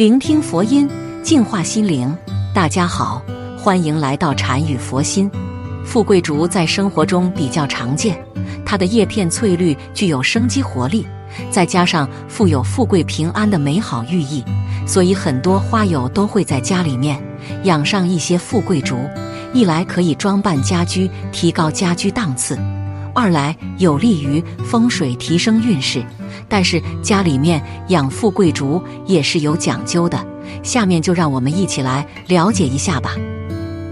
聆听佛音，净化心灵。大家好，欢迎来到禅语佛心。富贵竹在生活中比较常见，它的叶片翠绿，具有生机活力，再加上富有富贵平安的美好寓意，所以很多花友都会在家里面养上一些富贵竹。一来可以装扮家居，提高家居档次；二来有利于风水，提升运势。但是家里面养富贵竹也是有讲究的，下面就让我们一起来了解一下吧。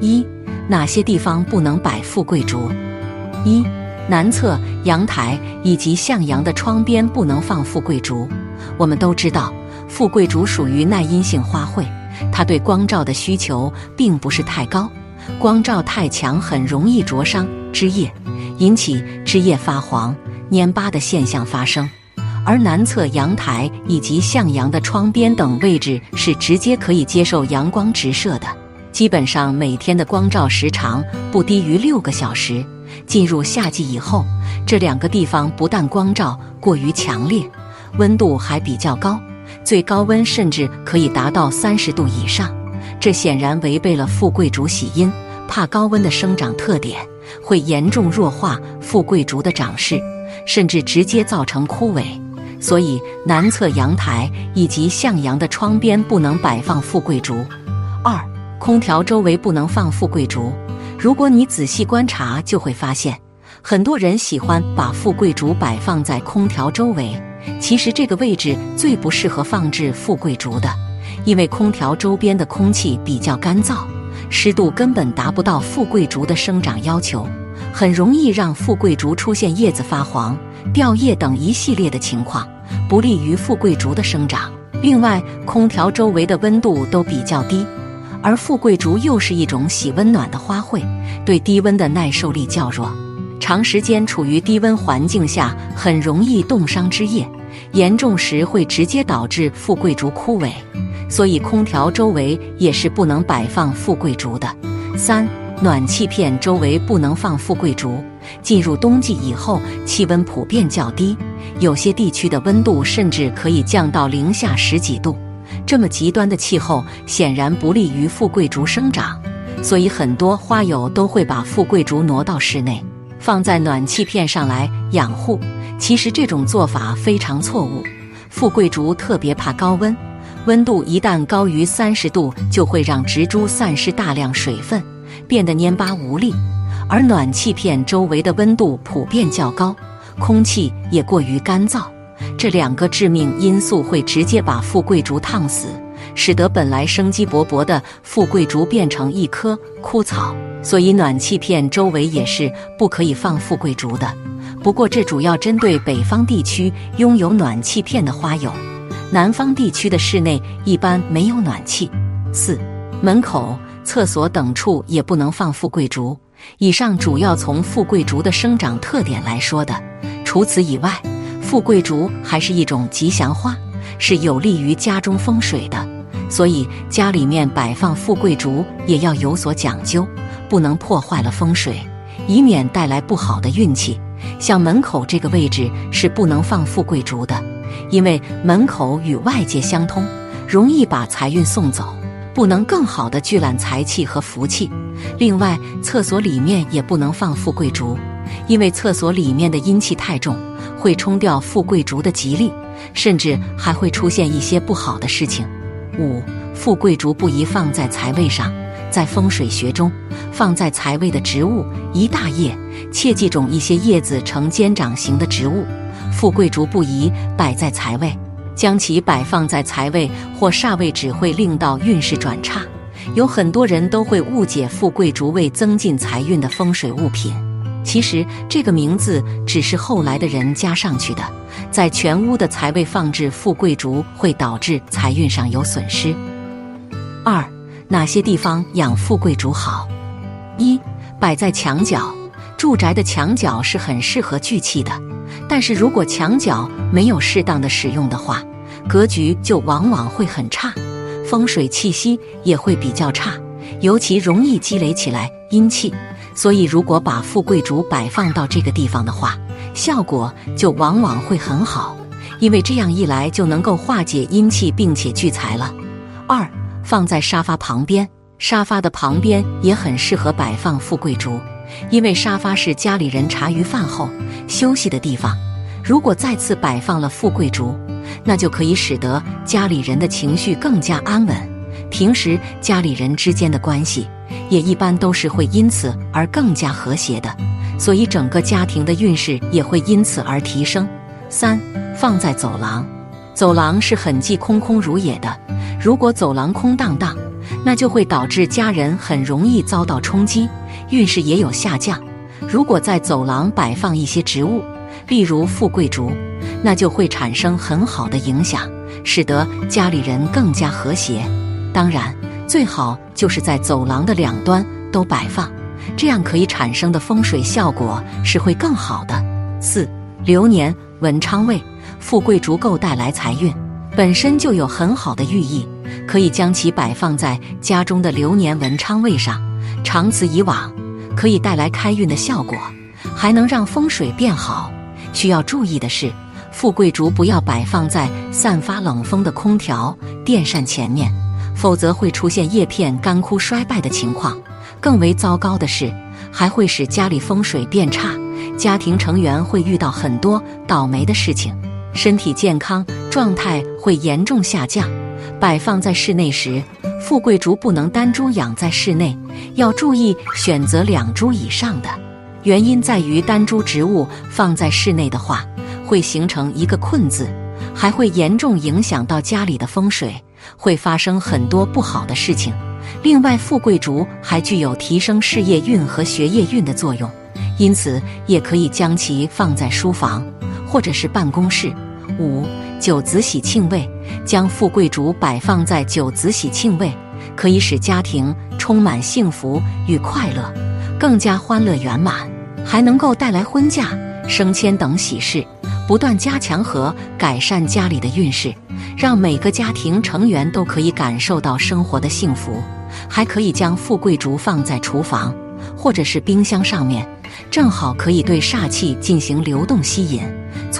一、哪些地方不能摆富贵竹？一、南侧阳台以及向阳的窗边不能放富贵竹。我们都知道，富贵竹属于耐阴性花卉，它对光照的需求并不是太高，光照太强很容易灼伤枝叶，引起枝叶发黄、蔫巴的现象发生。而南侧阳台以及向阳的窗边等位置是直接可以接受阳光直射的，基本上每天的光照时长不低于六个小时。进入夏季以后，这两个地方不但光照过于强烈，温度还比较高，最高温甚至可以达到三十度以上。这显然违背了富贵竹喜阴、怕高温的生长特点，会严重弱化富贵竹的长势，甚至直接造成枯萎。所以，南侧阳台以及向阳的窗边不能摆放富贵竹。二，空调周围不能放富贵竹。如果你仔细观察，就会发现，很多人喜欢把富贵竹摆放在空调周围。其实，这个位置最不适合放置富贵竹的，因为空调周边的空气比较干燥，湿度根本达不到富贵竹的生长要求，很容易让富贵竹出现叶子发黄。掉叶等一系列的情况，不利于富贵竹的生长。另外，空调周围的温度都比较低，而富贵竹又是一种喜温暖的花卉，对低温的耐受力较弱。长时间处于低温环境下，很容易冻伤枝叶，严重时会直接导致富贵竹枯萎。所以，空调周围也是不能摆放富贵竹的。三。暖气片周围不能放富贵竹。进入冬季以后，气温普遍较低，有些地区的温度甚至可以降到零下十几度。这么极端的气候显然不利于富贵竹生长，所以很多花友都会把富贵竹挪到室内，放在暖气片上来养护。其实这种做法非常错误。富贵竹特别怕高温，温度一旦高于三十度，就会让植株散失大量水分。变得蔫巴无力，而暖气片周围的温度普遍较高，空气也过于干燥，这两个致命因素会直接把富贵竹烫死，使得本来生机勃勃的富贵竹变成一棵枯草。所以暖气片周围也是不可以放富贵竹的。不过这主要针对北方地区拥有暖气片的花友，南方地区的室内一般没有暖气。四门口。厕所等处也不能放富贵竹。以上主要从富贵竹的生长特点来说的。除此以外，富贵竹还是一种吉祥花，是有利于家中风水的。所以家里面摆放富贵竹也要有所讲究，不能破坏了风水，以免带来不好的运气。像门口这个位置是不能放富贵竹的，因为门口与外界相通，容易把财运送走。不能更好的聚揽财气和福气。另外，厕所里面也不能放富贵竹，因为厕所里面的阴气太重，会冲掉富贵竹的吉利，甚至还会出现一些不好的事情。五、富贵竹不宜放在财位上，在风水学中，放在财位的植物一大叶，切忌种一些叶子呈尖掌形的植物。富贵竹不宜摆在财位。将其摆放在财位或煞位，只会令到运势转差。有很多人都会误解富贵竹为增进财运的风水物品，其实这个名字只是后来的人加上去的。在全屋的财位放置富贵竹，会导致财运上有损失。二，哪些地方养富贵竹好？一，摆在墙角。住宅的墙角是很适合聚气的，但是如果墙角没有适当的使用的话，格局就往往会很差，风水气息也会比较差，尤其容易积累起来阴气。所以，如果把富贵竹摆放到这个地方的话，效果就往往会很好，因为这样一来就能够化解阴气，并且聚财了。二，放在沙发旁边，沙发的旁边也很适合摆放富贵竹，因为沙发是家里人茶余饭后休息的地方。如果再次摆放了富贵竹，那就可以使得家里人的情绪更加安稳，平时家里人之间的关系也一般都是会因此而更加和谐的，所以整个家庭的运势也会因此而提升。三，放在走廊，走廊是很忌空空如也的，如果走廊空荡荡，那就会导致家人很容易遭到冲击，运势也有下降。如果在走廊摆放一些植物，例如富贵竹，那就会产生很好的影响，使得家里人更加和谐。当然，最好就是在走廊的两端都摆放，这样可以产生的风水效果是会更好的。四流年文昌位，富贵竹够带来财运，本身就有很好的寓意，可以将其摆放在家中的流年文昌位上，长此以往，可以带来开运的效果，还能让风水变好。需要注意的是，富贵竹不要摆放在散发冷风的空调、电扇前面，否则会出现叶片干枯衰败的情况。更为糟糕的是，还会使家里风水变差，家庭成员会遇到很多倒霉的事情，身体健康状态会严重下降。摆放在室内时，富贵竹不能单株养在室内，要注意选择两株以上的。原因在于单株植物放在室内的话，会形成一个“困”字，还会严重影响到家里的风水，会发生很多不好的事情。另外，富贵竹还具有提升事业运和学业运的作用，因此也可以将其放在书房或者是办公室。五九子喜庆位，将富贵竹摆放在九子喜庆位，可以使家庭充满幸福与快乐。更加欢乐圆满，还能够带来婚嫁、升迁等喜事，不断加强和改善家里的运势，让每个家庭成员都可以感受到生活的幸福。还可以将富贵竹放在厨房或者是冰箱上面，正好可以对煞气进行流动吸引，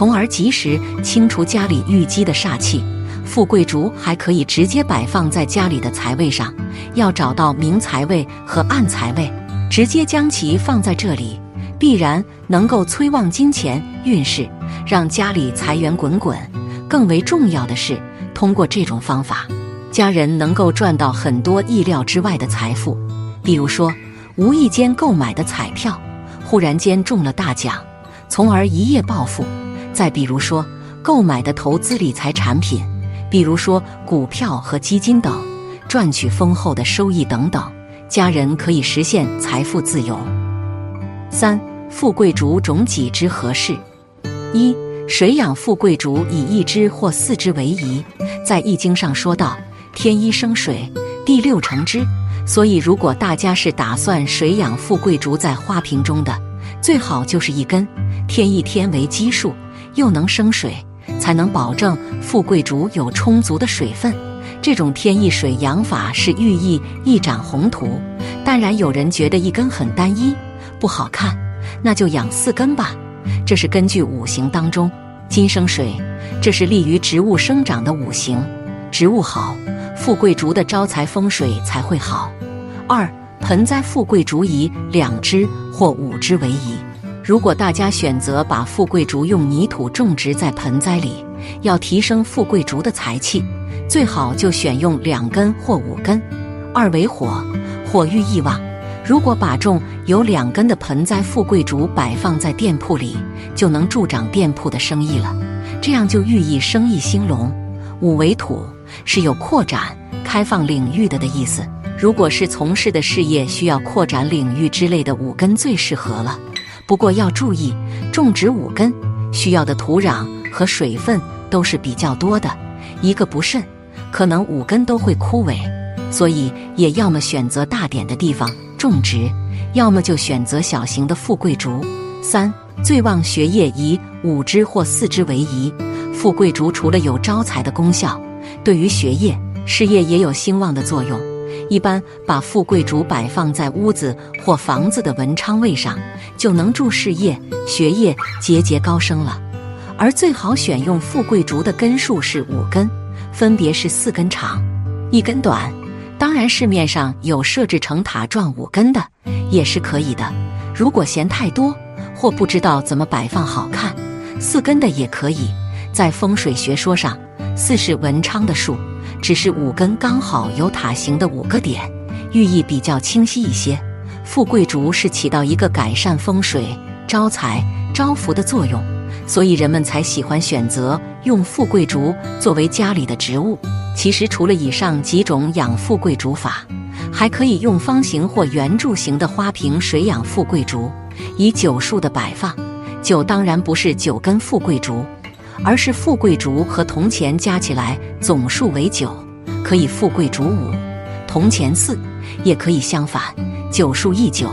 从而及时清除家里淤积的煞气。富贵竹还可以直接摆放在家里的财位上，要找到明财位和暗财位。直接将其放在这里，必然能够催旺金钱运势，让家里财源滚滚。更为重要的是，通过这种方法，家人能够赚到很多意料之外的财富。比如说，无意间购买的彩票，忽然间中了大奖，从而一夜暴富；再比如说，购买的投资理财产品，比如说股票和基金等，赚取丰厚的收益等等。家人可以实现财富自由。三、富贵竹种几枝合适？一、水养富贵竹以一枝或四枝为宜。在易经上说到，天一生水，地六成枝。所以，如果大家是打算水养富贵竹在花瓶中的，最好就是一根。天一天为基数，又能生水，才能保证富贵竹有充足的水分。这种天意水养法是寓意一展宏图，当然有人觉得一根很单一不好看，那就养四根吧。这是根据五行当中金生水，这是利于植物生长的五行，植物好，富贵竹的招财风水才会好。二盆栽富贵竹以两枝或五枝为宜。如果大家选择把富贵竹用泥土种植在盆栽里，要提升富贵竹的财气。最好就选用两根或五根，二为火，火寓意旺。如果把种有两根的盆栽富贵竹摆放在店铺里，就能助长店铺的生意了，这样就寓意生意兴隆。五为土，是有扩展、开放领域的的意思。如果是从事的事业需要扩展领域之类的，五根最适合了。不过要注意，种植五根需要的土壤和水分都是比较多的，一个不慎。可能五根都会枯萎，所以也要么选择大点的地方种植，要么就选择小型的富贵竹。三最旺学业以五枝或四枝为宜。富贵竹除了有招财的功效，对于学业、事业也有兴旺的作用。一般把富贵竹摆放在屋子或房子的文昌位上，就能助事业、学业节节高升了。而最好选用富贵竹的根数是五根。分别是四根长，一根短。当然，市面上有设置成塔状五根的，也是可以的。如果嫌太多或不知道怎么摆放好看，四根的也可以。在风水学说上，四是文昌的数，只是五根刚好有塔形的五个点，寓意比较清晰一些。富贵竹是起到一个改善风水、招财、招福的作用，所以人们才喜欢选择用富贵竹作为家里的植物。其实，除了以上几种养富贵竹法，还可以用方形或圆柱形的花瓶水养富贵竹，以九数的摆放。九当然不是九根富贵竹，而是富贵竹和铜钱加起来总数为九，可以富贵竹五，铜钱四，也可以相反，九数一九，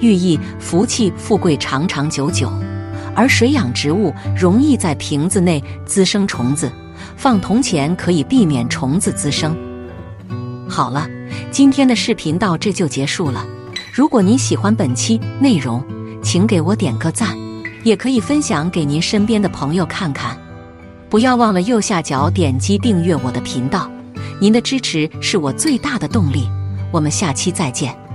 寓意福气富贵长长久久。而水养植物容易在瓶子内滋生虫子。放铜钱可以避免虫子滋生。好了，今天的视频到这就结束了。如果您喜欢本期内容，请给我点个赞，也可以分享给您身边的朋友看看。不要忘了右下角点击订阅我的频道，您的支持是我最大的动力。我们下期再见。